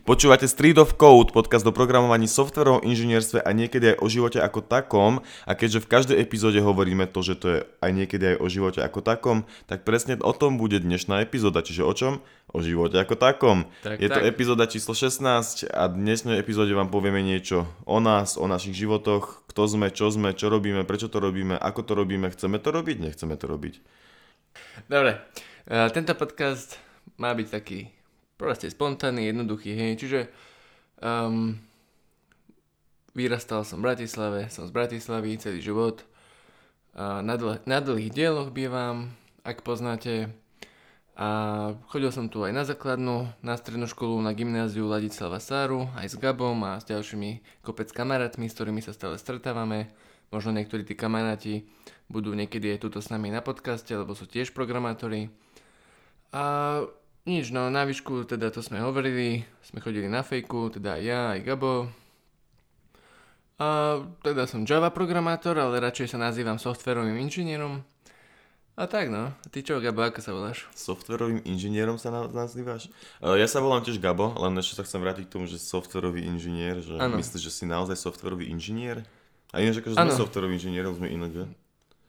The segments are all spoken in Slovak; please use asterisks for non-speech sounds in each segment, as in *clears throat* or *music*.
Počúvate Street of Code, podcast o programovaní, softverovom inžinierstve a niekedy aj o živote ako takom. A keďže v každej epizóde hovoríme to, že to je aj niekedy aj o živote ako takom, tak presne o tom bude dnešná epizóda. Čiže o čom? O živote ako takom. Tak, je to tak. epizóda číslo 16 a dnešnej epizóde vám povieme niečo o nás, o našich životoch, kto sme, čo sme, čo robíme, prečo to robíme, ako to robíme, chceme to robiť, nechceme to robiť. Dobre, uh, tento podcast má byť taký proste spontánny, jednoduchý, hej, čiže um, vyrastal som v Bratislave, som z Bratislavy celý život, uh, na, dlh- na dlhých dieloch bývam, ak poznáte, a chodil som tu aj na základnú, na strednú školu, na gymnáziu Ladislava Sáru, aj s Gabom a s ďalšími kopec kamarátmi, s ktorými sa stále stretávame. Možno niektorí tí kamaráti budú niekedy aj tuto s nami na podcaste, lebo sú tiež programátori. A nič, no na výšku teda to sme hovorili, sme chodili na fejku, teda ja aj Gabo. A teda som Java programátor, ale radšej sa nazývam softverovým inžinierom. A tak no, ty čo Gabo, ako sa voláš? Softverovým inžinierom sa na- nazývaš? Uh, ja sa volám tiež Gabo, len ešte sa chcem vrátiť k tomu, že softverový inžinier, že Áno. myslíš, že si naozaj softverový inžinier? A ináč akože sme softveroví inžinieri, sme inak, že?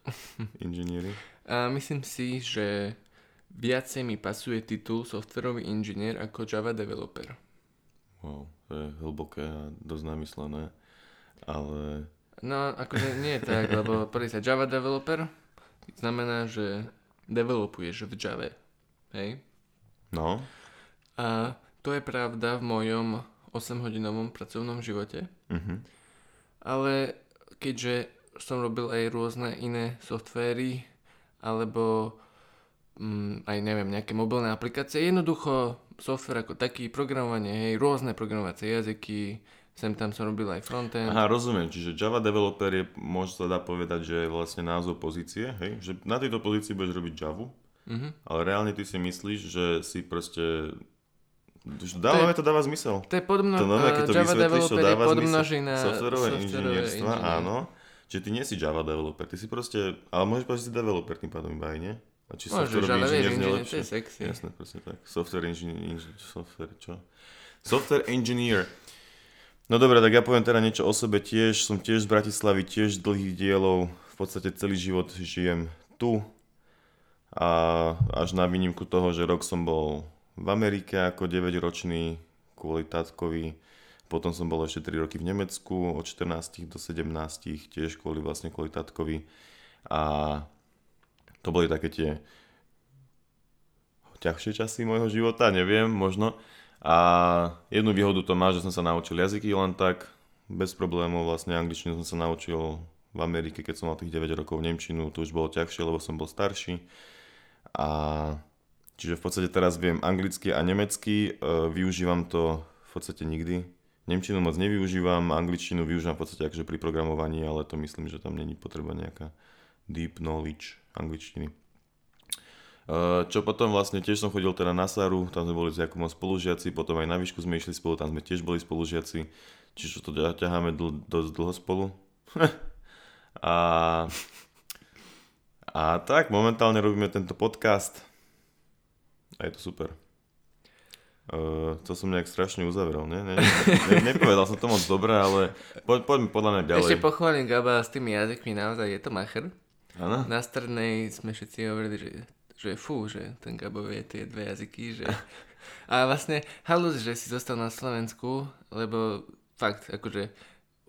*laughs* Inžinieri. A myslím si, že viacej mi pasuje titul softverový inžinier ako Java developer. Wow, to je hlboké a dosť namyslené. Ale No, akože nie je tak, lebo prvý sa Java developer znamená, že developuješ v Java. Hej? no, A to je pravda v mojom 8-hodinovom pracovnom živote. mhm. Ale keďže som robil aj rôzne iné softvéry, alebo mm, aj neviem, nejaké mobilné aplikácie, jednoducho software ako taký, programovanie, hej, rôzne programovacie jazyky, sem tam som robil aj frontend. Aha, rozumiem, čiže Java developer je, môže sa dá povedať, že je vlastne názov pozície, hej? Že na tejto pozícii budeš robiť Javu, Mhm. ale reálne ty si myslíš, že si proste... Dávame to dáva zmysel. To je podmno, To nové, keď to Java to developer je dáva zmysel. podmnožina Softverové inžinierstva, inžinier. áno. Čiže ty nie si Java developer, ty si proste, ale môžeš povedať, že si developer tým pádom iba aj, nie? A či Môžeš, softverový ale vieš, znie inžinier, to lepšie? je sexy. Jasné, presne tak. Software engineer, software, čo? Software engineer. No dobre, tak ja poviem teda niečo o sebe tiež. Som tiež z Bratislavy, tiež dlhých dielov. V podstate celý život žijem tu. A až na výnimku toho, že rok som bol v Amerike ako 9-ročný kvôli tatkovi. Potom som bol ešte 3 roky v Nemecku, od 14 do 17, tiež kvôli vlastne kvôli tatkovi. A to boli také tie ťažšie časy môjho života, neviem, možno. A jednu výhodu to má, že som sa naučil jazyky len tak, bez problémov, vlastne angličtinu som sa naučil v Amerike, keď som mal tých 9 rokov Nemčinu, to už bolo ťažšie, lebo som bol starší. A čiže v podstate teraz viem anglicky a nemecky, e, využívam to v podstate nikdy. Nemčinu moc nevyužívam, angličtinu využívam v podstate akože pri programovaní, ale to myslím, že tam není potreba nejaká deep knowledge angličtiny. Uh, čo potom vlastne tiež som chodil teda na Saru, tam sme boli s Jakubom spolužiaci, potom aj na výšku sme išli spolu, tam sme tiež boli spolužiaci, čiže to ťa- ťaháme dl- dosť dlho spolu. *laughs* a, a tak, momentálne robíme tento podcast a je to super. Uh, to som nejak strašne uzavrel, ne? ne, ne nepovedal som to moc dobre, ale po, poďme podľa mňa ďalej. Ešte pochválim Gaba s tými jazykmi, naozaj je to macher. Áno? Na strednej sme všetci hovorili, že, že fú, že ten Gabo vie tie dve jazyky, že... *laughs* A vlastne halus, že si zostal na Slovensku, lebo fakt, akože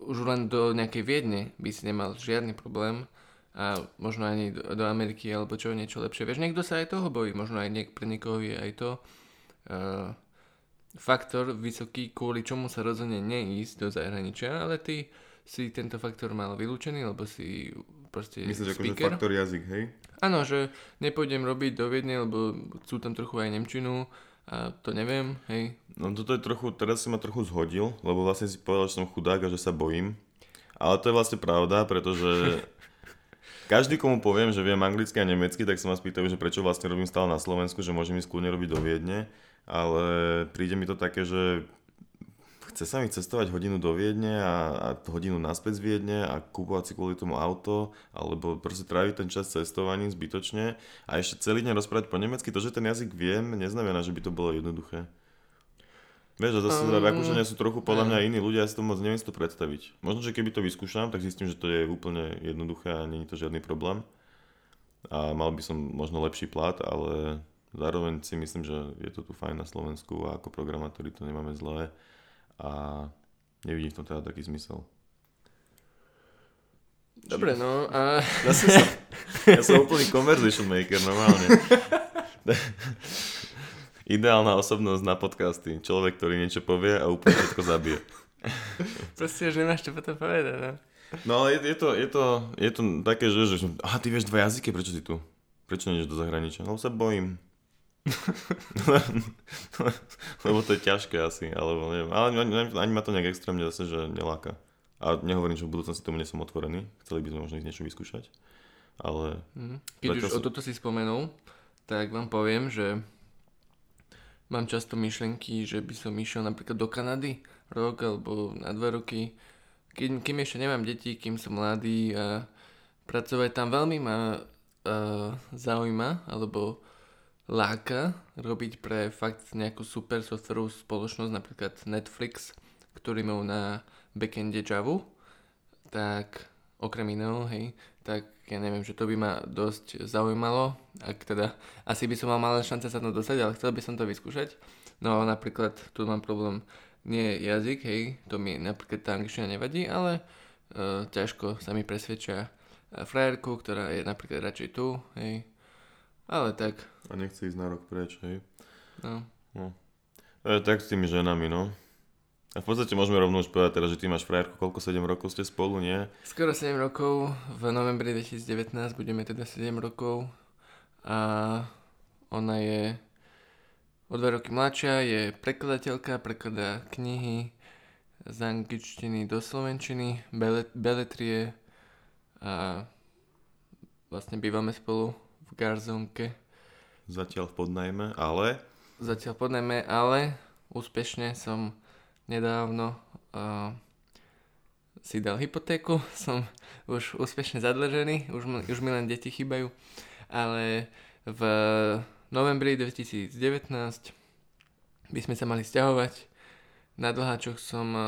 už len do nejakej Viedne by si nemal žiadny problém a možno ani do, do Ameriky alebo čo, niečo lepšie. Vieš, niekto sa aj toho bojí, možno aj niek- pre niekoho je aj to uh, faktor vysoký, kvôli čomu sa rozhodne neísť do zahraničia, ale ty si tento faktor mal vylúčený, lebo si proste Myslíš, akože speaker. faktor jazyk, hej? Áno, že nepôjdem robiť do Viedne, lebo chcú tam trochu aj Nemčinu a to neviem, hej. No toto je trochu, teraz si ma trochu zhodil, lebo vlastne si povedal, že som chudák a že sa bojím. Ale to je vlastne pravda, pretože *laughs* každý, komu poviem, že viem anglicky a nemecky, tak sa ma spýtajú, že prečo vlastne robím stále na Slovensku, že môžem ísť kľudne robiť do Viedne. Ale príde mi to také, že chce sa mi cestovať hodinu do Viedne a, a hodinu naspäť z Viedne a kúpovať si kvôli tomu auto, alebo proste tráviť ten čas cestovaním zbytočne a ešte celý deň rozprávať po nemecky. To, že ten jazyk viem, neznamená, že by to bolo jednoduché. Vieš, a zase um, Rakúšania sú trochu podľa mňa iní ľudia, ja si to moc neviem si to predstaviť. Možno, že keby to vyskúšam, tak zistím, že to je úplne jednoduché a není to žiadny problém. A mal by som možno lepší plat, ale zároveň si myslím, že je to tu fajn na Slovensku a ako programátori to nemáme zlé a nevidím v tom teda taký zmysel. Dobre, no a... Zase som, ja som úplný conversation maker normálne. Ideálna osobnosť na podcasty. Človek, ktorý niečo povie a úplne všetko zabije. Proste už nemáš čo potom povedať, no. No ale je, je, to, je, to, je to také, že, že aha, ty vieš dva jazyky, prečo si tu? Prečo nejdeš do zahraničia? Lebo sa bojím. *laughs* Lebo to je ťažké asi, alebo neviem. Ale ani, ani, ani ma to nejak extrémne zase, že neláka. A nehovorím, že v budúcnosti tomu nie som otvorený. Chceli by sme možno ísť niečo vyskúšať. Ale Mhm. Keď už o som- toto si spomenul, tak vám poviem, že mám často myšlenky, že by som išiel napríklad do Kanady rok alebo na dva roky. Kým, kým ešte nemám deti, kým som mladý a pracovať tam veľmi ma uh, zaujíma alebo láka robiť pre fakt nejakú super softwarovú spoločnosť, napríklad Netflix, ktorý majú na backende Javu, tak okrem iného, hej, tak ja neviem, že to by ma dosť zaujímalo, ak teda, asi by som mal malé šance sa tam dostať, ale chcel by som to vyskúšať. No ale napríklad tu mám problém, nie jazyk, hej, to mi napríklad tá angličtina nevadí, ale uh, ťažko sa mi presvedčia uh, frajerku, ktorá je napríklad radšej tu, hej, ale tak, a nechce ísť na rok preč, hej. no. E, tak s tými ženami, no. A v podstate môžeme rovno už povedať teraz, že ty máš frajerku, koľko, 7 rokov ste spolu, nie? Skoro 7 rokov, v novembri 2019 budeme teda 7 rokov a ona je o 2 roky mladšia, je prekladateľka, prekladá knihy z angličtiny do slovenčiny, belet, beletrie a vlastne bývame spolu v Garzonke. Zatiaľ v podnajme, ale Zatiaľ podnajme, ale úspešne som nedávno uh, si dal hypotéku, *laughs* som už úspešne zadlžený, už, už mi len deti chýbajú, ale v novembri 2019 by sme sa mali stiahovať. Na dlháčoch som uh,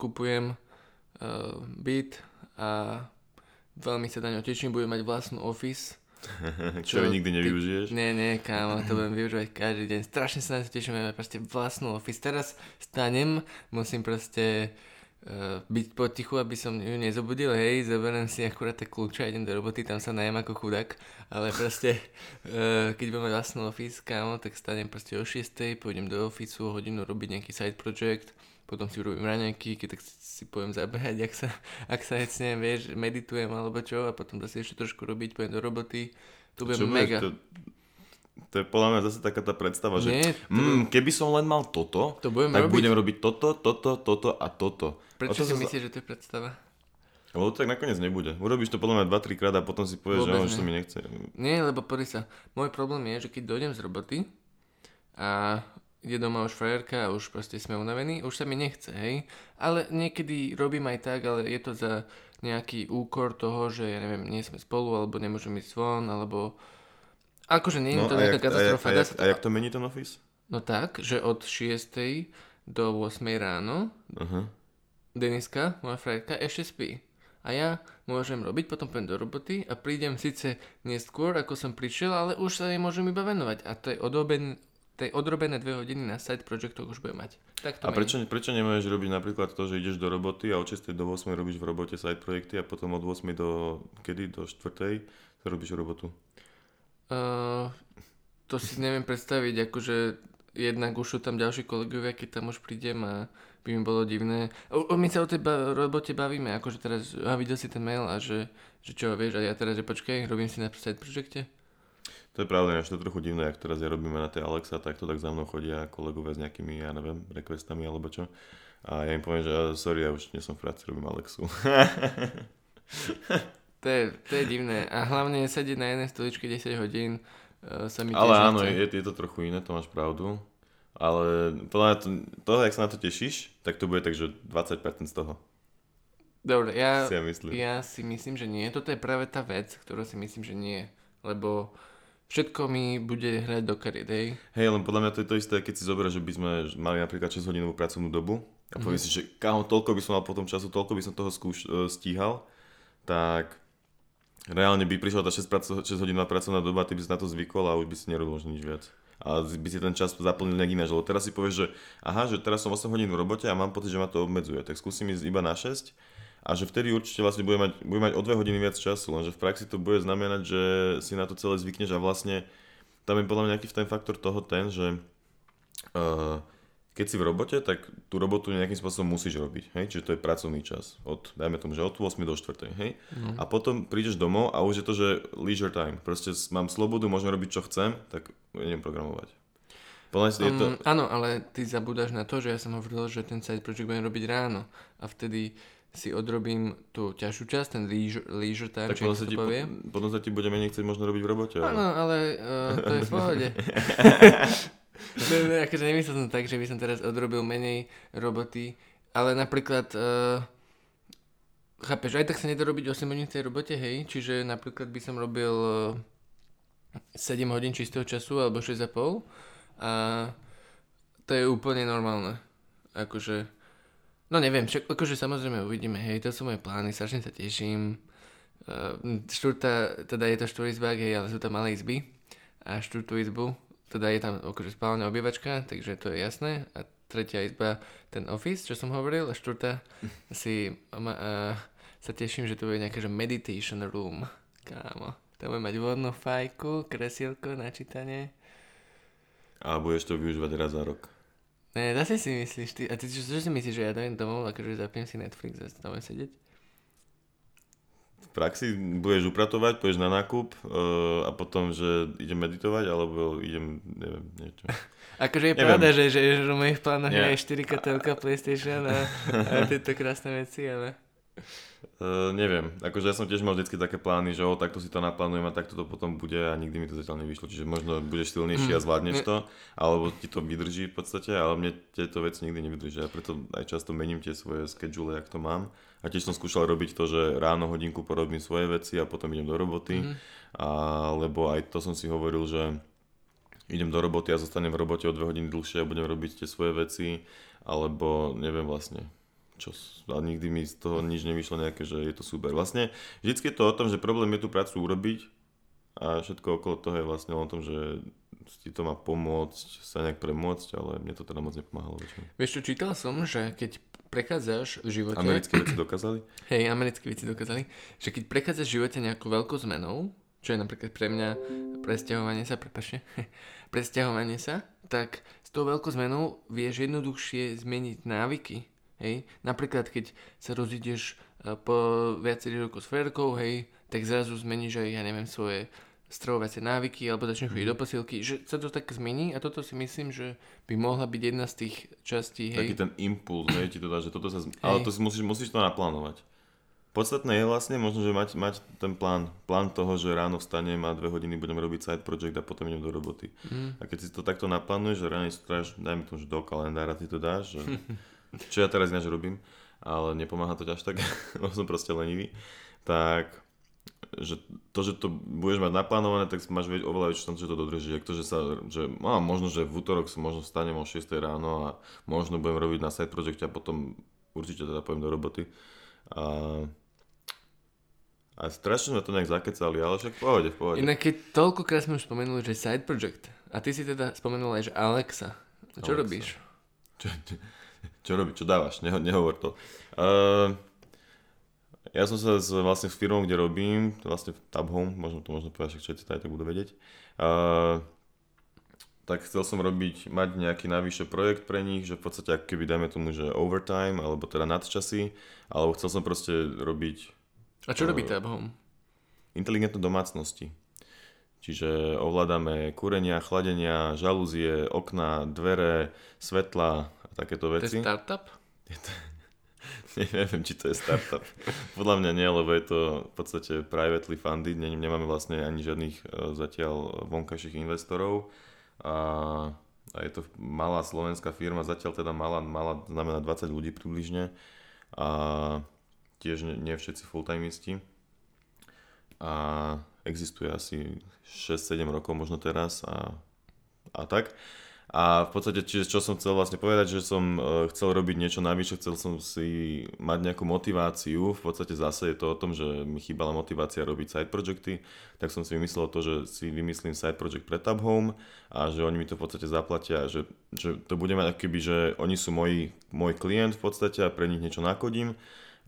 kupujem uh, byt a veľmi sa na ňo teším, budem mať vlastnú office. *laughs* čo Čo nikdy ty- nevyužiješ. Nie, nie, kámo, to budem využívať každý deň. Strašne sa na to teším, máme proste vlastnú office. Teraz stanem, musím proste uh, byť potichu, aby som ju nezobudil, hej, zoberiem si akurát tie kľúče a idem do roboty, tam sa najem ako chudák, ale proste, uh, keď budem mať vlastnú office, kámo, tak stanem proste o 6, pôjdem do officeu, hodinu robiť nejaký side project, potom si urobím raňajky, keď tak si poviem zabehať, ak sa, ak sa hecnem, vieš, meditujem alebo čo a potom zase ešte trošku robiť, pôjdem do roboty, Čo budeš, mega. To, to je podľa mňa zase taká tá predstava, že Nie, to, mm, keby som len mal toto, to budem tak robiť. budem robiť toto, toto, toto a toto. Prečo A to si sa- myslíš, že to je predstava? Lebo to tak nakoniec nebude. Urobíš to podľa mňa 2-3 krát a potom si povieš, že Vôbec že nie. sa mi nechce. Nie, lebo pozri sa, môj problém je, že keď dojdem z roboty a ide doma už frajerka a už proste sme unavení, už sa mi nechce, hej. Ale niekedy robím aj tak, ale je to za nejaký úkor toho, že ja neviem, nie sme spolu, alebo nemôžem ísť von, alebo... Akože nie je to No, a, nejaká jak, a, jak, katastrofa. a, jak, a jak to mení ten office? No tak, že od 6. do 8. ráno Aha. Deniska, moja frajerka, ešte spí. A ja môžem robiť, potom pôjdem do roboty a prídem síce neskôr, ako som prišiel, ale už sa jej môžem iba venovať. A to je odoben, tej odrobené dve hodiny na side projectoch už budem mať. Tak to A prečo, prečo nemôžeš robiť napríklad to, že ideš do roboty a od 6 do 8 robíš v robote side projekty a potom od 8 do, kedy, do 4 sa robíš robotu? Uh, to si neviem predstaviť, akože jednak už sú tam ďalší kolegovia, keď tam už prídem a by mi bolo divné. O, o, my sa o tej ba- robote bavíme, akože teraz, a videl si ten mail a že, že čo, vieš, a ja teraz, že počkaj, robím si na side projekte. To je pravda, až to je trochu divné, ak teraz ja robíme na tej Alexa, tak to tak za mnou chodia kolegovia s nejakými, ja neviem, requestami alebo čo. A ja im poviem, že "Ah, sorry, ja už nie som v práci, robím Alexu. *laughs* To je, to je divné. A hlavne sedieť na jednej stoličke 10 hodín uh, sa mi Ale áno, nechce. je, je to trochu iné, to máš pravdu. Ale podľa mňa to, to, jak sa na to tešíš, tak to bude tak, že 20% z toho. Dobre, ja, Si ja myslím. ja si myslím, že nie. Toto je práve tá vec, ktorú si myslím, že nie. Lebo všetko mi bude hrať do kariet, hej. Hej, len podľa mňa to je to isté, keď si zoberieš, že by sme mali napríklad 6 hodinovú pracovnú dobu a povieš mm-hmm. si, že kámo, toľko by som mal potom času, toľko by som toho skúš, e, stíhal, tak reálne by prišla tá 6, praco, 6 hodinová pracovná doba, ty by si na to zvykol a už by si nerobil nič viac. A by si ten čas zaplnil nejak ináč, lebo teraz si povieš, že aha, že teraz som 8 hodín v robote a mám pocit, že ma to obmedzuje, tak skúsim ísť iba na 6 a že vtedy určite vlastne bude mať, bude mať o 2 hodiny viac času, lenže v praxi to bude znamenať, že si na to celé zvykneš a vlastne tam je podľa mňa nejaký ten faktor toho ten, že uh, keď si v robote, tak tú robotu nejakým spôsobom musíš robiť, hej? čiže to je pracovný čas, od, dajme tomu, že od 8 do 4, hej? Mm. A potom prídeš domov a už je to, že leisure time, proste mám slobodu, môžem robiť, čo chcem, tak idem programovať. Podľa um, je to... Um, áno, ale ty zabúdaš na to, že ja som hovoril, že ten side project budem robiť ráno a vtedy si odrobím tú ťažšiu časť, ten leisure, leisure time, tak potom sa, ti, po, potom sa ti bude menej chcieť možno robiť v robote. Áno, ale uh, to je v pohode. *laughs* no, no, akože nemyslel som tak, že by som teraz odrobil menej roboty, ale napríklad, uh, chápeš, aj tak sa nedá robiť 8 hodín v tej robote, hej, čiže napríklad by som robil uh, eh, 7 hodín čistého času alebo 6,5 a to je úplne normálne. Akože, no neviem, však, akože samozrejme uvidíme, hej, to sú moje plány, strašne sa teším. Uh, štvrtá, teda je to štvorizbák, hej, ale sú tam malé izby a štvrtú izbu teda je tam akože spálna obývačka, takže to je jasné. A tretia izba, ten office, čo som hovoril. A štvrtá si ma, uh, sa teším, že to bude nejaké že meditation room. Kámo. Tam bude mať vodnú fajku, kresielko na čítanie. A budeš to využívať raz za rok. Ne, zase si myslíš ty. A ty čo, čo si myslíš, že ja dojem domov, akože zapiem si Netflix a tam sedieť? praxi budeš upratovať, pôjdeš na nákup uh, a potom, že idem meditovať, alebo idem, neviem, niečo. *laughs* akože je pravda, že, že, že v mojich plánoch je 4K telka, PlayStation a, a *laughs* tieto krásne veci, ale... Uh, neviem, akože ja som tiež mal vždy také plány, že o, takto si to naplánujem a takto to potom bude a nikdy mi to zatiaľ nevyšlo, čiže možno budeš silnejší a zvládneš mm. to, alebo ti to vydrží v podstate, ale mne tieto veci nikdy nevydržia, preto aj často mením tie svoje schedule, jak to mám. A tiež som skúšal robiť to, že ráno hodinku porobím svoje veci a potom idem do roboty, mm. a, lebo aj to som si hovoril, že idem do roboty a zostanem v robote o dve hodiny dlhšie a budem robiť tie svoje veci, alebo neviem vlastne, čo, a nikdy mi z toho nič nevyšlo nejaké, že je to super. Vlastne vždycky je to o tom, že problém je tú prácu urobiť a všetko okolo toho je vlastne o tom, že ti to má pomôcť, sa nejak premôcť, ale mne to teda moc nepomáhalo. Vieš čo, čítal som, že keď prechádzaš v živote... Americké veci dokázali? *clears throat* Hej, americké veci dokázali, že keď prechádzaš v živote nejakú veľkou zmenou, čo je napríklad pre mňa presťahovanie sa, prepačne, *laughs* presťahovanie sa, tak s tou veľkou zmenou vieš jednoduchšie zmeniť návyky hej. Napríklad, keď sa rozídeš e, po viacerých rokov s frérkou, hej, tak zrazu zmeníš aj, ja neviem, svoje stravovacie návyky alebo začneš chodiť do posilky, že sa to tak zmení a toto si myslím, že by mohla byť jedna z tých častí, hej. Taký ten impuls, hej, ti to dá, že toto sa... Zm... Ale to si musíš, musíš to naplánovať. Podstatné je vlastne možno, že mať, mať ten plán, plán toho, že ráno vstanem a dve hodiny budem robiť side project a potom idem do roboty. Mm. A keď si to takto naplánuješ, že ráno dáš, dajme tomu, že do kalendára ty to dáš, že *laughs* čo ja teraz ináč robím, ale nepomáha to až tak, *laughs* lebo som proste lenivý, tak že to, že to budeš mať naplánované, tak máš vedieť oveľa väčšiu šancu, že to dodrží. Ak to, že sa, že no, možno, že v útorok sa možno vstanem o 6 ráno a možno budem robiť na side project a potom určite teda poviem do roboty. A, a strašne sme to nejak zakecali, ale však v pohode, v pohode. Inak keď toľkokrát sme už spomenuli, že side project, a ty si teda spomenul aj, že Alexa. Čo Alexa. robíš? Čo, čo, robíš, čo dávaš, Neho, nehovor to. Uh, ja som sa s, vlastne s firmou, kde robím, vlastne v Tab Home, možno to možno povedať, všetci aj tak budú vedieť, uh, tak chcel som robiť, mať nejaký najvyšší projekt pre nich, že v podstate ako keby dajme tomu, že overtime, alebo teda nadčasy, alebo chcel som proste robiť... A čo uh, robí Tab Home? Inteligentné domácnosti. Čiže ovládame kúrenia, chladenia, žalúzie, okna, dvere, svetla, takéto veci. To je startup? Je to... *laughs* Neviem, či to je startup. *laughs* Podľa mňa nie, lebo je to v podstate privately funded, nemáme vlastne ani žiadnych e, zatiaľ vonkajších investorov a, a je to malá slovenská firma, zatiaľ teda malá, malá znamená 20 ľudí približne a tiež nie, nie všetci fulltimeisti. A existuje asi 6-7 rokov možno teraz a, a tak. A v podstate, čiže čo som chcel vlastne povedať, že som uh, chcel robiť niečo navyše, chcel som si mať nejakú motiváciu, v podstate zase je to o tom, že mi chýbala motivácia robiť side projecty, tak som si vymyslel to, že si vymyslím side project pre Tab Home a že oni mi to v podstate zaplatia, že, že to bude mať keby, že oni sú môj, môj klient v podstate a pre nich niečo nakodím.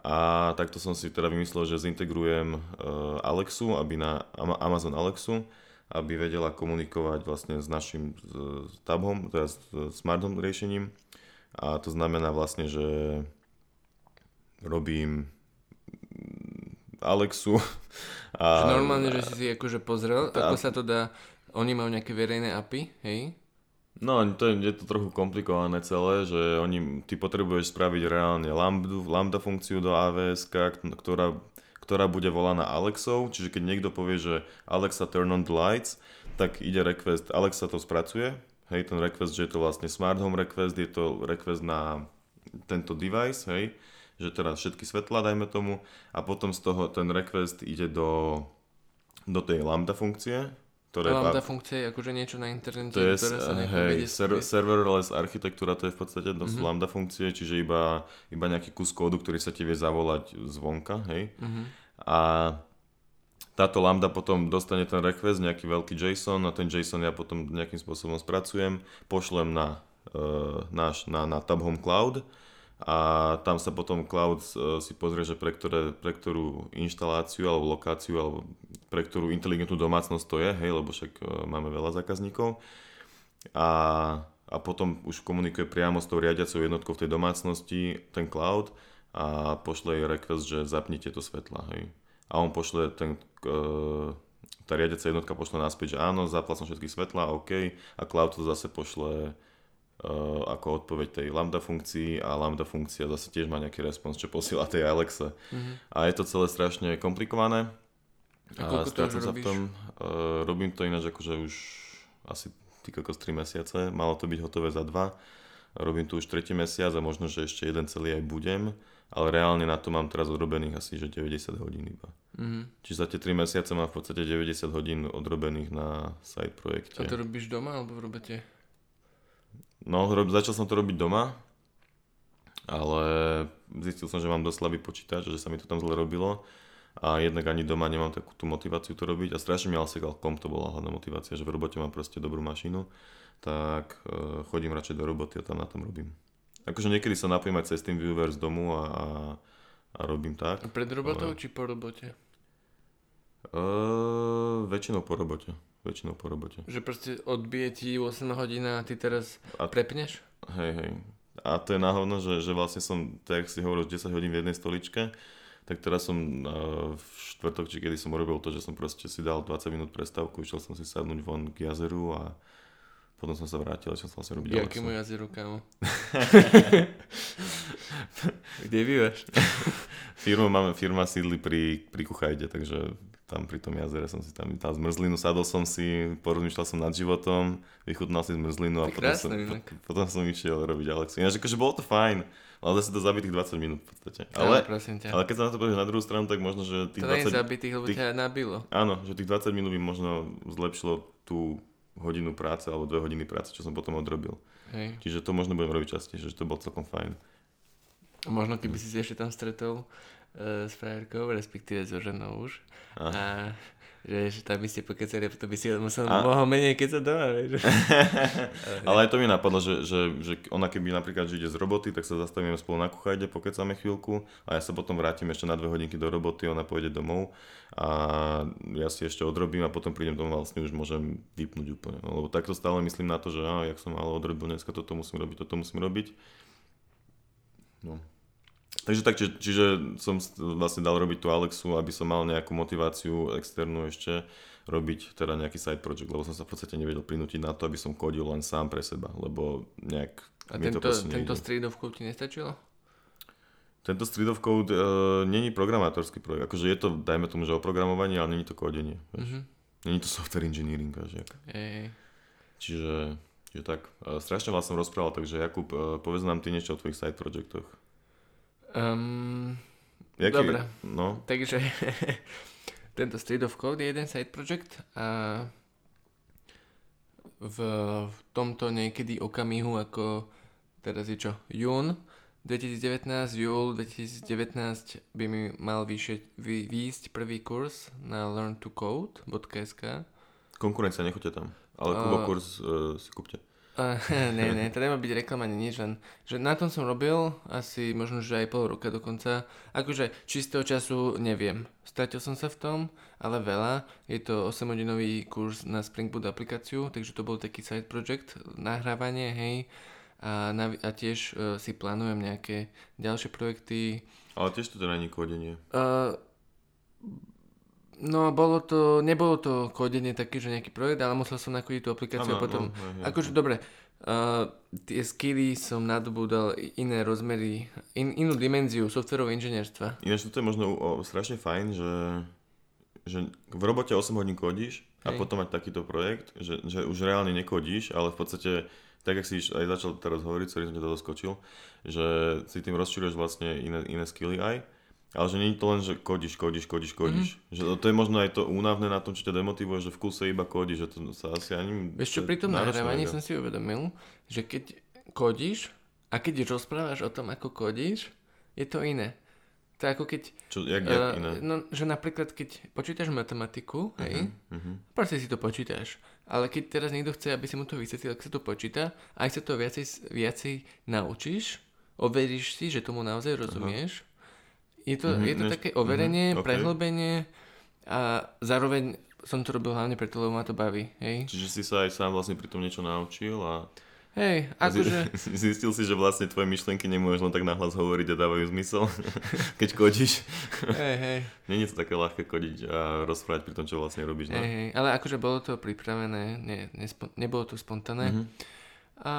A takto som si teda vymyslel, že zintegrujem uh, Alexu, aby na Amazon Alexu, aby vedela komunikovať vlastne s našim tabom, teda s smart home riešením. A to znamená vlastne, že robím Alexu. *laughs* A, že normálne, že si si akože pozrel, a, ako sa to dá, oni majú nejaké verejné API, hej? No, to je, je to trochu komplikované celé, že oni, ty potrebuješ spraviť reálne lambda, lambda funkciu do AWS, ktorá ktorá bude volaná Alexou, čiže keď niekto povie, že Alexa turn on the lights, tak ide request, Alexa to spracuje, hej, ten request, že je to vlastne smart home request, je to request na tento device, hej, že teraz všetky svetla, dajme tomu, a potom z toho ten request ide do, do tej lambda funkcie, ktoré... Lambda pa... funkcie je akože niečo na internete, to je, ktoré sa hej, ser- serverless architectúra, to je v podstate to mm-hmm. lambda funkcie, čiže iba, iba nejaký kus kódu, ktorý sa ti vie zavolať zvonka, hej. Mm-hmm. A táto lambda potom dostane ten request, nejaký veľký JSON a ten JSON ja potom nejakým spôsobom spracujem, pošlem na, uh, náš, na, na Tab Home Cloud a tam sa potom cloud uh, si pozrie, že pre, ktoré, pre ktorú inštaláciu alebo lokáciu alebo pre ktorú inteligentnú domácnosť to je, hej, lebo však uh, máme veľa zákazníkov. A, a potom už komunikuje priamo s tou riadiacou jednotkou v tej domácnosti ten cloud a pošle jej request, že zapnite to svetla, hej. A on pošle ten, uh, tá riadiaca jednotka pošle naspäť, že áno, zapla som všetky svetla, OK, a cloud to zase pošle ako odpoveď tej lambda funkcii a lambda funkcia zase tiež má nejaký respons, čo posiela tej Alexe. Mm-hmm. A je to celé strašne komplikované. A, a strácam sa v tom. Uh, robím to ináč akože už asi ty kokos 3 mesiace. Malo to byť hotové za 2. Robím tu už tretí mesiac a možno, že ešte jeden celý aj budem. Ale reálne na to mám teraz odrobených asi že 90 hodín iba. Mm-hmm. Čiže za tie 3 mesiace mám v podstate 90 hodín odrobených na side projekte. A to robíš doma alebo v robote? No, rob, začal som to robiť doma, ale zistil som, že mám dosť slabý počítač, že sa mi to tam zle robilo a jednak ani doma nemám takú tú motiváciu to robiť a strašne mi Alsegal kom to bola hlavná motivácia, že v robote mám proste dobrú mašinu, tak uh, chodím radšej do roboty a tam na tom robím. Akože niekedy sa napojím aj cez tým viewer z domu a, a, a robím tak. A pred robotou ale... či po robote? Uh, väčšinou po robote väčšinou po robote. Že proste odbije ti 8 hodín a ty teraz a, prepneš? Hej, hej. A to je náhodno, že, že vlastne som, tak si hovoril, 10 hodín v jednej stoličke, tak teraz som uh, v štvrtok, či kedy som urobil to, že som proste si dal 20 minút prestávku, išiel som si sadnúť von k jazeru a potom som sa vrátil a som sa vlastne robiť Jakému jazeru, kámo? *laughs* Kde bývaš? firma, máme, firma sídli pri, pri Kuchajde, takže tam pri tom jazere som si tam dal zmrzlinu, sadol som si, porozmýšľal som nad životom, vychutnal si zmrzlinu a potom, som, potom som išiel robiť Alexu. Ináč akože bolo to fajn, ale zase to zabitých 20 minút v podstate. Ale, ťa. ale keď sa na to pozrieš na druhú stranu, tak možno, že tých to 20... To zabitých, lebo tých, ťa nabilo. Áno, že tých 20 minút by možno zlepšilo tú hodinu práce alebo dve hodiny práce, čo som potom odrobil. Hej. Čiže to možno budem robiť častejšie, že to bolo celkom fajn. Možno keby si si ešte tam stretol s frajerkou, respektíve so ženou už. A, a že, že tam by ste pokecali a potom by si musel a... mohol menej kecať doma, vieš. *laughs* Ale aj to mi napadlo, že, že, že ona keby napríklad že ide z roboty, tak sa zastavíme spolu na kuchajde, pokecáme chvíľku a ja sa potom vrátim ešte na dve hodinky do roboty, ona pôjde domov a ja si ešte odrobím a potom prídem domov a vlastne už môžem vypnúť úplne. No, lebo takto stále myslím na to, že á, jak som ale odrobil dneska, toto musím robiť, toto musím robiť. No. Takže tak, či, čiže som vlastne dal robiť tú Alexu, aby som mal nejakú motiváciu externú ešte robiť teda nejaký side project, lebo som sa v podstate nevedel prinútiť na to, aby som kodil len sám pre seba, lebo nejak A mi tento, to tento street of code ti nestačilo? Tento street of code uh, není programátorský projekt, akože je to, dajme tomu, že oprogramovanie, ale není to kodenie. Mm-hmm. Není to software engineering, až Ej. Čiže, čiže tak, uh, strašne vás som rozprával, takže Jakub, uh, povedz nám ty niečo o tvojich side projektoch. Um, Jaký, dobre, no? takže *laughs* tento Street of Code je jeden side project a v, tomto niekedy okamihu ako teraz je čo, jún 2019, júl 2019 by mi mal vyšieť, vy, výjsť prvý kurz na learntocode.sk Konkurencia, nechoďte tam. Ale Kubo kurz uh, si kúpte. Uh, *laughs* ne, ne, to nemá byť reklama ani nič, len že na tom som robil asi možno, že aj pol roka dokonca. Akože čistého času neviem. Stratil som sa v tom, ale veľa. Je to 8-hodinový kurz na Spring Boot aplikáciu, takže to bol taký side project, nahrávanie, hej. A, na, a tiež uh, si plánujem nejaké ďalšie projekty. Ale tiež to teda není kodenie. Uh, No, bolo to, nebolo to kodenie také, že nejaký projekt, ale musel som nakodiť tú aplikáciu ano, a potom, no, no, akože dobre, uh, tie skilly som nadobúdal iné rozmery, in, inú dimenziu softverového inžinierstva. Ináč to je možno o, strašne fajn, že, že v robote 8 hodín kodíš a Hej. potom mať takýto projekt, že, že už reálne nekodíš, ale v podstate tak, ak si aj začal teraz hovoriť, ktorý som ťa to doskočil, že si tým rozširuješ vlastne iné, iné skilly aj ale že nie je to len, že kodíš, kodíš, kodíš, kodíš. Mm-hmm. Že to je možno aj to únavné na tom, čo ťa demotivuje, že v kuse iba kodíš, že to sa asi ani... Vieš čo, pri tom nahrávaní som si uvedomil, že keď kodíš a keď rozprávaš o tom, ako kodíš, je to iné. To je ako keď... Čo, jak, jak uh, iné? No, že napríklad, keď počítaš matematiku, uh-huh, hej, uh-huh. proste si to počítaš. Ale keď teraz niekto chce, aby si mu to vysvetlil, ak sa to počíta, aj sa to viacej, viacej naučíš, overíš si, že tomu naozaj rozumieš, uh-huh je to, mm-hmm, je to také overenie, mm-hmm, okay. prehlbenie a zároveň som to robil hlavne preto, lebo ma to baví. Hej? Čiže si sa aj sám vlastne pri tom niečo naučil a... Hej, akože... *laughs* Zistil si, že vlastne tvoje myšlienky nemôžeš len tak nahlas hovoriť a dávajú zmysel, *laughs* keď kodíš. *laughs* Hej, hej. Není to také ľahké kodiť a rozprávať pri tom, čo vlastne robíš. No? Hej, hej, ale akože bolo to pripravené, ne, nespo, nebolo to spontánne. Mm-hmm. A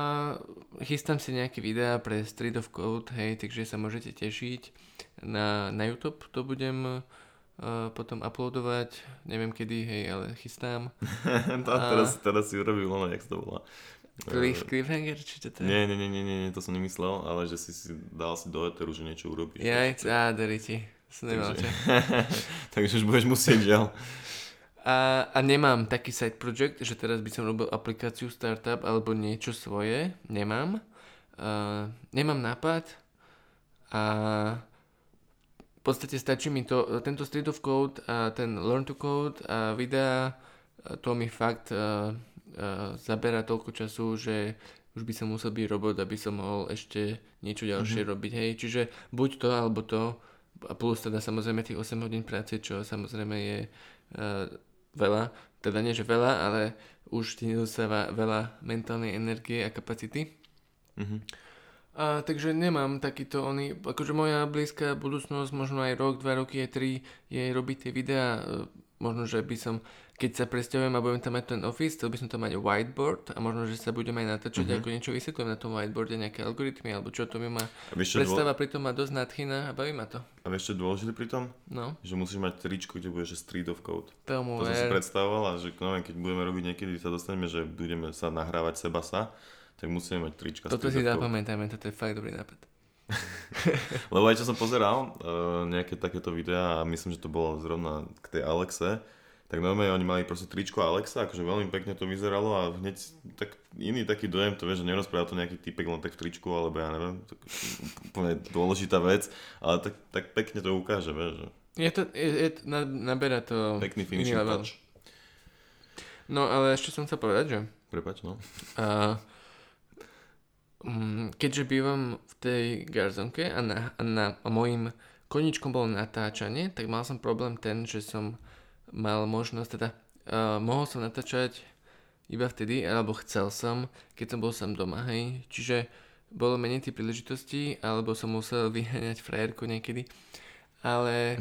chystám si nejaké videá pre Street of Code, hej, takže sa môžete tešiť. Na, na YouTube to budem uh, potom uploadovať, neviem kedy, hej, ale chystám. *laughs* to, a... teraz, teraz si urobil, no, jak to volá. Cliff, cliffhanger, či to je? Nie, nie, nie, nie, nie, to som nemyslel, ale že si si dal si do eteru, že niečo urobíš. Ja, á, ti, som nemal takže, *laughs* takže už budeš musieť, žiaľ. *laughs* A, a nemám taký side project, že teraz by som robil aplikáciu startup alebo niečo svoje. Nemám. Uh, nemám nápad. A v podstate stačí mi to, tento Street of Code a ten Learn to Code a videa, to mi fakt uh, uh, zabera toľko času, že už by som musel byť robot, aby som mohol ešte niečo ďalšie mm-hmm. robiť. Hej, čiže buď to, alebo to, a plus teda samozrejme tých 8 hodín práce, čo samozrejme je uh, veľa, teda nie že veľa, ale už ti nedostáva veľa mentálnej energie a kapacity. Mm-hmm. A, takže nemám takýto oný, akože moja blízka budúcnosť, možno aj rok, dva roky, aj tri, je robiť tie videá, e, možno, že by som keď sa presťahujem a budem tam mať ten office, chcel by som tam mať whiteboard a možno, že sa budem aj natáčať, mm-hmm. ako niečo vysvetľujem na tom whiteboarde, nejaké algoritmy alebo čo to mi má. Predstava pri tom ma dosť nadchýna a baví ma to. A vieš, čo dôležité pri tom? No. Že musíš mať tričko, kde bude, že Street of Code. Tomu to som si predstavoval a že no, keď budeme robiť niekedy, sa dostaneme, že budeme sa nahrávať seba sa, tak musíme mať trička. Toto si zapamätajme, toto je fakt dobrý nápad. *laughs* Lebo aj čo som pozeral, uh, nejaké takéto videá a myslím, že to bolo zrovna k tej Alexe, tak normálne oni mali proste tričko Alexa, akože veľmi pekne to vyzeralo a hneď tak iný taký dojem, to vieš, že nerozpráva to nejaký typek len tak v tričku, alebo ja neviem, tak úplne dôležitá vec, ale tak, tak pekne to ukáže, vieš. Že... Je to, je, je, naberá to Pekný finishing touch. No ale ešte som chcel povedať, že... Prepač, no. A, um, keďže bývam v tej garzonke a, na, a, na, a môjim koničkom bolo natáčanie, tak mal som problém ten, že som mal možnosť, teda uh, mohol som natáčať iba vtedy, alebo chcel som, keď som bol sám doma, hej. Čiže bolo menej tých príležitostí, alebo som musel *laughs* vyháňať frajerku niekedy. Ale,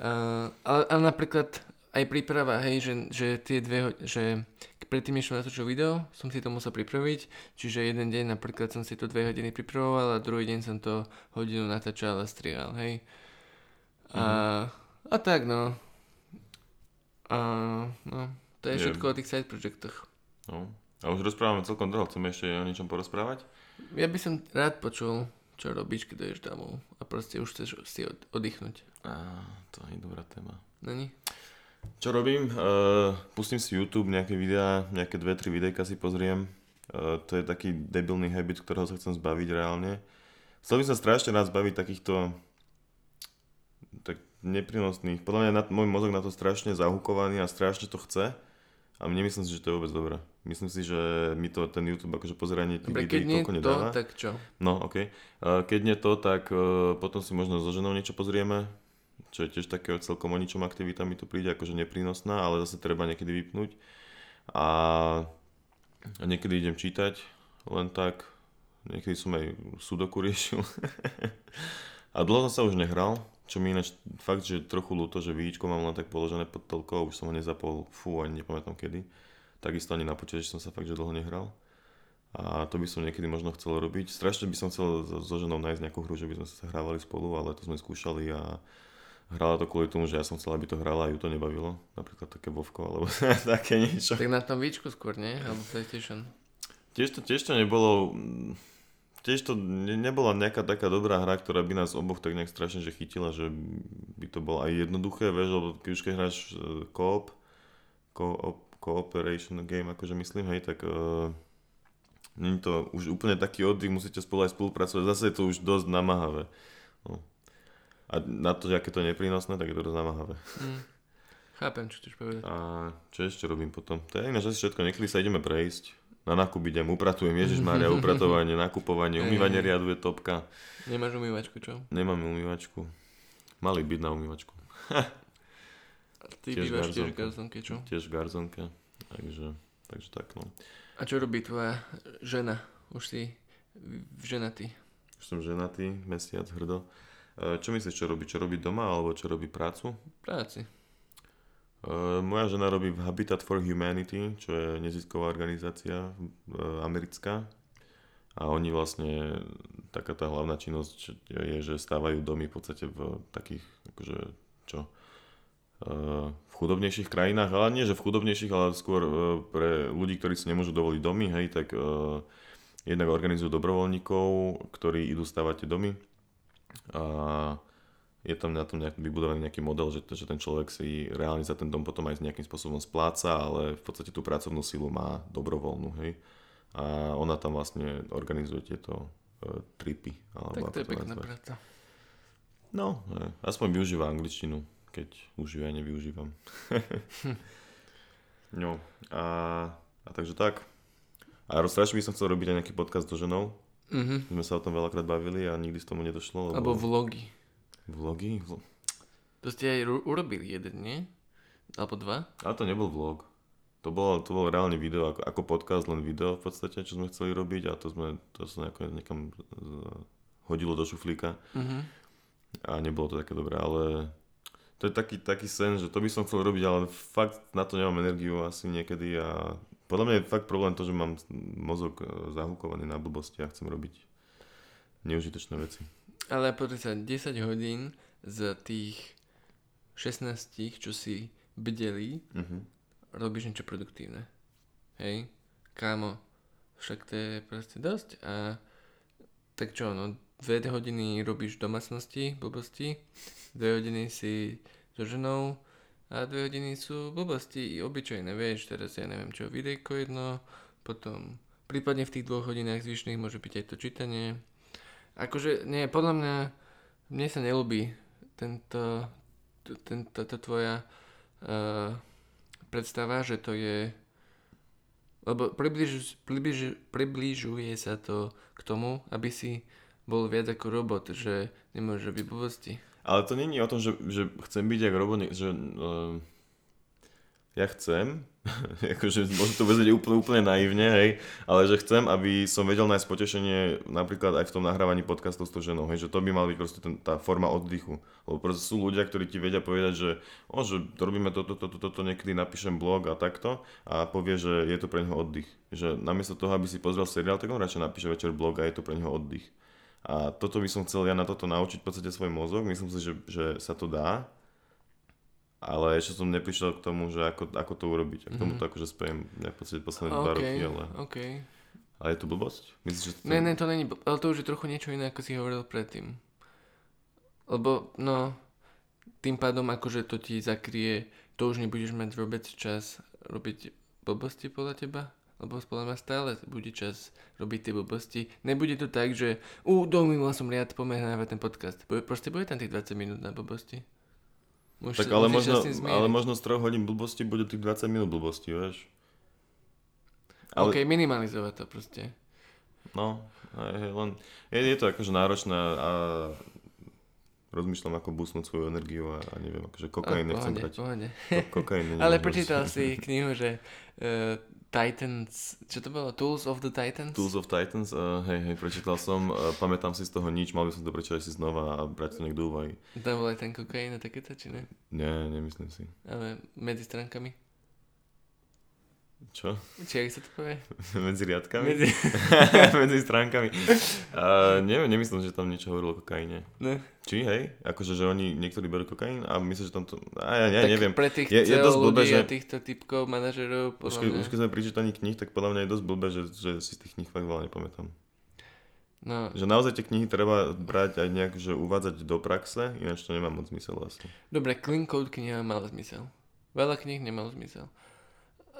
uh, *laughs* ale, ale napríklad aj príprava, hej, že, že tie dve, že predtým, než som natočil video, som si to musel pripraviť, čiže jeden deň napríklad som si to dve hodiny pripravoval a druhý deň som to hodinu natáčal a strihal, hej. A, mm. a tak no, a no, to je, je všetko o tých side projectoch. No. A už rozprávame celkom dlho, chceme ešte o niečom porozprávať? Ja by som rád počul, čo robíš, keď ideš domov a proste už chceš si od, oddychnúť. Á, to je dobrá téma. Není? Čo robím? Uh, pustím si YouTube, nejaké videá, nejaké dve, tri videjka si pozriem. Uh, to je taký debilný habit, ktorého sa chcem zbaviť reálne. Chcel by sa strašne rád zbaviť takýchto tak neprinosných. Podľa mňa na, môj mozog na to strašne zahukovaný a strašne to chce. A nemyslím si, že to je vôbec dobré. Myslím si, že mi to ten YouTube akože pozeranie tých Dobre, keď videí toľko to, nedáva. tak čo? No, ok. Uh, keď nie to, tak uh, potom si možno so ženou niečo pozrieme, čo je tiež také celkom o ničom aktivita mi to príde akože neprínosná, ale zase treba niekedy vypnúť. A, a niekedy idem čítať, len tak. Niekedy som aj sudoku riešil. *laughs* a dlho som sa už nehral, čo mi ináč fakt, že trochu ľúto, že víčko mám len tak položené pod telkou, už som ho nezapol, fú, ani nepamätám kedy. Takisto ani na počítač som sa fakt, že dlho nehral. A to by som niekedy možno chcel robiť. Strašne by som chcel so, ženou nájsť nejakú hru, že by sme sa hrávali spolu, ale to sme skúšali a hrala to kvôli tomu, že ja som chcel, aby to hrala a ju to nebavilo. Napríklad také Vovko alebo *laughs* také niečo. Tak na tom víčku skôr, nie? Alebo PlayStation. Tiež to, tiež to nebolo... mm, Tiež to ne, nebola nejaká taká dobrá hra, ktorá by nás oboch tak nejak strašne že chytila, že by to bolo aj jednoduché, vieš, lebo keď už keď hráš eh, co-op, co-op, cooperation game, akože myslím, hej, tak uh, není to už úplne taký oddych, musíte spolu aj spolupracovať, zase je to už dosť namáhavé. No. A na to, že aké to je neprínosné, tak je to dosť namáhavé. Hm. Chápem, čo chceš povedať. A čo ešte robím potom? To je ináč asi všetko, niekedy sa ideme prejsť. Na nákup idem, upratujem, Ježiš Maria, *laughs* upratovanie, nakupovanie, umývanie riadu je topka. Nemáš umývačku, čo? Nemáme umývačku. Mali byť na umývačku. A *laughs* ty Tiež bývaš tiež v garzonke, čo? Tiež v garzonke. Takže, takže tak no. A čo robí tvoja žena? Už si ženatý. Už som ženatý, mesiac, hrdo. E, Čo myslíš, čo robí? Čo robí doma, alebo čo robí prácu? Práci. E, Moja žena robí v Habitat for Humanity, čo je nezisková organizácia e, americká. A oni vlastne, taká tá hlavná činnosť je, že stávajú domy v podstate v takých, akože, čo, e, v chudobnejších krajinách, ale nie, že v chudobnejších, ale skôr pre ľudí, ktorí si nemôžu dovoliť domy, hej, tak jednak organizujú dobrovoľníkov, ktorí idú stavať tie domy. A je tam na tom nejak vybudovaný nejaký model, že, že ten človek si reálne za ten dom potom aj nejakým spôsobom spláca, ale v podstate tú pracovnú silu má dobrovoľnú, hej. A ona tam vlastne organizuje tieto uh, tripy. Alebo Tak to je pekná práca. No, hej. aspoň využíva angličtinu, keď už ju ja nevyužívam. *laughs* no, a, a takže tak. A strašne by som chcel robiť aj nejaký podcast so ženou. Mhm. My sme sa o tom veľakrát bavili a nikdy z tomu nedošlo. Lebo... Alebo vlogy. Vlogy? Vlo- To ste aj ru- urobili jeden, nie? Alebo dva? Ale to nebol vlog. To bolo, to bolo reálne video, ako, ako podcast, len video v podstate, čo sme chceli robiť a to sme, to sa nejako niekam z- hodilo do šuflíka Mhm. a nebolo to také dobré, ale to je taký, taký sen, že to by som chcel robiť, ale fakt na to nemám energiu asi niekedy a podľa mňa je fakt problém to, že mám mozog e, zahukovaný na blbosti a chcem robiť neužitočné veci. Ale pozri sa, 10 hodín z tých 16, čo si bdeli, Mhm. robíš niečo produktívne. Hej? Kámo, však to je proste dosť a tak čo, no dve hodiny robíš domácnosti, blbosti, dve hodiny si so ženou a dve hodiny sú blbosti, obyčajné, vieš, teraz ja neviem čo, videjko jedno, potom prípadne v tých dvoch hodinách zvyšných môže byť aj to čítanie. Akože, nie, podľa mňa, mne sa nelúbi tento, tento, táto tvoja uh, predstava, že to je lebo približ, približ, približuje sa to k tomu, aby si bol viac ako robot, že nemôže robiť blbosti. Ale to není o tom, že, že chcem byť jak robot, že uh, ja chcem, *laughs* akože možno to vezmeť úplne, úplne naivne, hej, ale že chcem, aby som vedel nájsť potešenie napríklad aj v tom nahrávaní podcastov s tou ženou, hej, že to by mal byť proste ten, tá forma oddychu. Lebo proste sú ľudia, ktorí ti vedia povedať, že, o, že robíme toto, toto, toto, niekedy napíšem blog a takto a povie, že je to pre neho oddych. Že namiesto toho, aby si pozrel seriál, tak on radšej napíše večer blog a je to pre neho oddych. A toto by som chcel ja na toto naučiť v podstate svoj mozog. Myslím si, že, že sa to dá. Ale ešte som neprišiel k tomu, že ako, ako to urobiť. A k tomu to akože v podstate posledné dva OK, roky, ale... OK. Ale je to blbosť? Myslíš, že to... Ne, ne, to není, ale to už je trochu niečo iné, ako si hovoril predtým. Lebo, no, tým pádom akože to ti zakrie to už nebudeš mať vôbec čas robiť blbosti podľa teba? Lebo podľa mňa stále bude čas robiť tie blbosti. Nebude to tak, že u, domýval som riad, poďme ten podcast. Bude, proste bude tam tých 20 minút na blbosti. Môžeš tak ale možno, ale možno z troch hodín blbosti bude tých 20 minút blbosti, vieš. Ale... OK, minimalizovať to proste. No, hej, len je, je to akože náročné a rozmýšľam, ako busnúť svoju energiu a, a neviem, akože kokain nechcem brať. Ko, kokain *laughs* Ale prečítal si knihu, že uh, Titans, čo to bolo? Tools of the Titans? Tools of Titans, uh, hej, hej, prečítal som, uh, pamätám si z toho nič, mal by som to prečítať si znova a brať to niekto úvahy. Tam bol aj ten kokain a takéto, či ne? Nie, nemyslím si. Ale medzi stránkami? Čo? Či jak sa to povie? *laughs* Medzi riadkami? Medzi, *laughs* Medzi stránkami. Uh, neviem, nemyslím, že tam niečo hovorilo o kokaine. Ne. Či, hej? Akože, že oni niektorí berú kokain a myslím, že tam to... A ja, ja neviem. pre tých je, je dosť blbé, že... týchto typkov, manažerov, už, keď, už keď sme prečítaní knih, tak podľa mňa je dosť blbé, že, že si z tých knih fakt veľa nepamätám. No. Že naozaj tie knihy treba brať aj nejak, že uvádzať do praxe, ináč to nemá moc zmysel vlastne. Dobre, Clean Code kniha mala zmysel. Veľa kníh nemalo zmysel.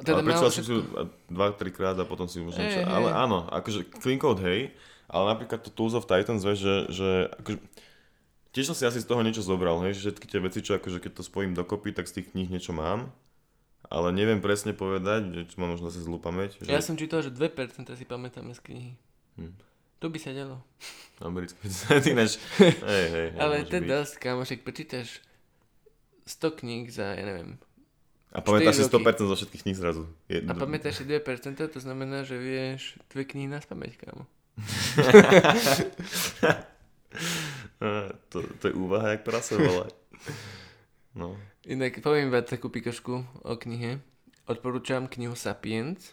Teda ale prečo všetko... si dva, krát a potom si možno... Hey, ale hey. áno, akože clean code hej, ale napríklad to Tools of Titans, vieš, že, že akože, tiež som si asi z toho niečo zobral, hej, že všetky tie veci, čo akože keď to spojím dokopy, tak z tých kníh niečo mám, ale neviem presne povedať, že čo mám možno asi zlú pamäť. Že... Ja som čítal, že 2% si pamätáme z knihy. Hm. To by sa dalo. Americký *laughs* ináč. *laughs* hej, hej, hej, ale je dosť, kamošek, prečítaš 100 kníh za, ja neviem, a pamätáš si 100% zo všetkých kníh zrazu. Je... A pamätáš si 2%, to znamená, že vieš dve knihy na spamäť, kámo. *laughs* to, to je úvaha, jak prase volá. No. Inak poviem iba takú pikošku o knihe. Odporúčam knihu Sapiens.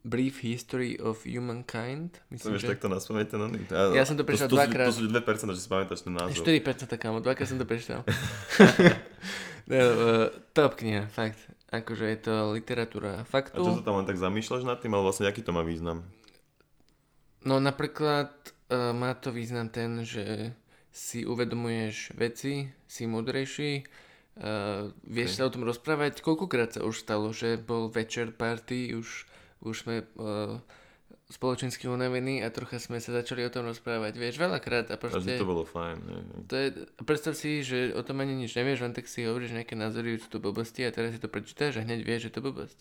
Brief History of Humankind. Myslím, to vieš že... takto na spamäť ten Ja som to prečítal dvakrát. To sú 2%, že si pamätáš ten názov. 4% kámo, dvakrát som to prečítal. *laughs* No, top kniha, fakt. Akože je to literatúra faktu. A čo sa tam len tak zamýšľaš nad tým, ale vlastne aký to má význam? No napríklad uh, má to význam ten, že si uvedomuješ veci, si múdrejší, uh, vieš okay. sa o tom rozprávať. Koľkokrát sa už stalo, že bol večer party, už, už sme uh, spoločensky unavení a trocha sme sa začali o tom rozprávať, vieš, veľakrát a proste... to bolo fajn. Ne. To je, predstav si, že o tom ani nič nevieš, len tak si hovoríš nejaké názory, sú to blbosti a teraz si to prečítaš a hneď vieš, že to blbosť.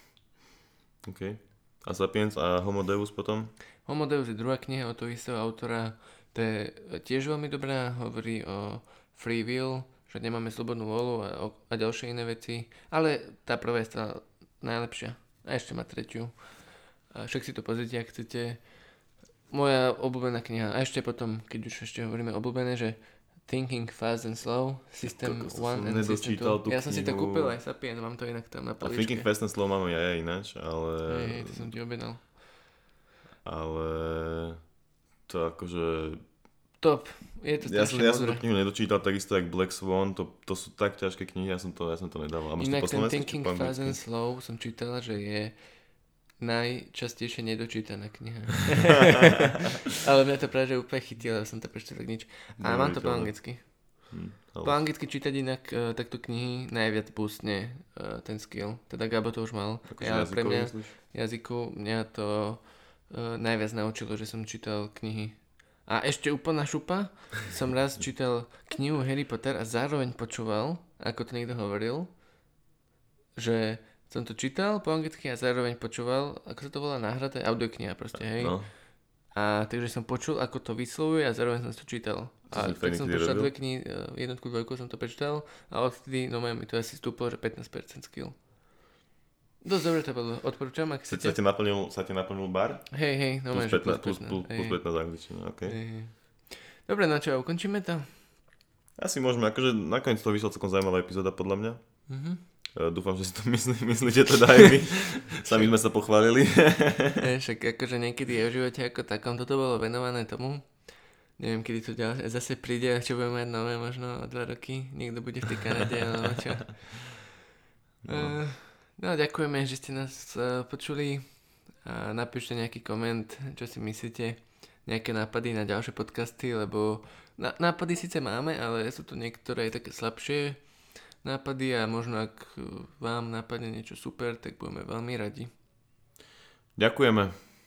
*laughs* OK. A Sapiens a Homo Deus potom? Homo Deus je druhá kniha od toho istého autora, to je tiež veľmi dobrá, hovorí o free will, že nemáme slobodnú volu a, a ďalšie iné veci, ale tá prvá je stále najlepšia. A ešte má tretiu a však si to pozrite, ak chcete. Moja obľúbená kniha. A ešte potom, keď už ešte hovoríme obľúbené, že Thinking Fast and Slow, System 1 and System 2. Ja som si to kúpil aj Sapien, mám to inak tam na poličke. A Thinking Fast and Slow mám ja ináč, ale... Hej, hej, to som ti objednal. Ale to akože... Top. Je to ja som, ja som tú knihu nedočítal takisto jak Black Swan, to, to sú tak ťažké knihy, ja som to, ja som to nedával. Inak ten Thinking Fast and Slow som čítal, že je najčastejšie nedočítaná kniha. *laughs* ale mňa to práve úplne chytilo, som to prečítal nič. A mám to po anglicky. Hm, po anglicky čítať inak uh, takto knihy najviac boostne uh, ten skill. Teda Gabo to už mal. ja, pre mňa myslíš? jazyku mňa to uh, najviac naučilo, že som čítal knihy. A ešte úplná šupa, som raz čítal knihu Harry Potter a zároveň počúval, ako to niekto hovoril, že som to čítal po anglicky a zároveň počúval, ako sa to volá, náhrada, audiokniha proste, hej. No. A takže som počul, ako to vyslovuje a zároveň som to čítal. A tak som počítal dve knihy, e, jednotku, dvojku som to prečítal a odtedy, no mi to asi stúplo, že 15% skill. Dosť dobre to bolo, odporúčam, ak chcete. Sa ti naplnil, sa ti naplnil bar? Hej, hej, no plus 15, plus, plus, plus, plus 15 angličtina, ok. Hej. Dobre, na čo, ukončíme to? Asi môžeme, akože nakoniec to vyšla celkom zaujímavá epizóda podľa mňa. Mhm. Uh, dúfam, že si to *laughs* myslí, myslíte teda aj vy. *laughs* Sami sme sa pochválili. *laughs* e, však akože niekedy je v živote ako takom, toto bolo venované tomu. Neviem, kedy to ďalej, zase príde, čo budeme mať nové, možno o dva roky. Niekto bude v tej Kanade, alebo čo. No. Uh, no, ďakujeme, že ste nás počuli. A napíšte nejaký koment, čo si myslíte. Nejaké nápady na ďalšie podcasty, lebo nápady síce máme, ale sú tu niektoré také slabšie nápady a možno ak vám napadne niečo super, tak budeme veľmi radi. Ďakujeme.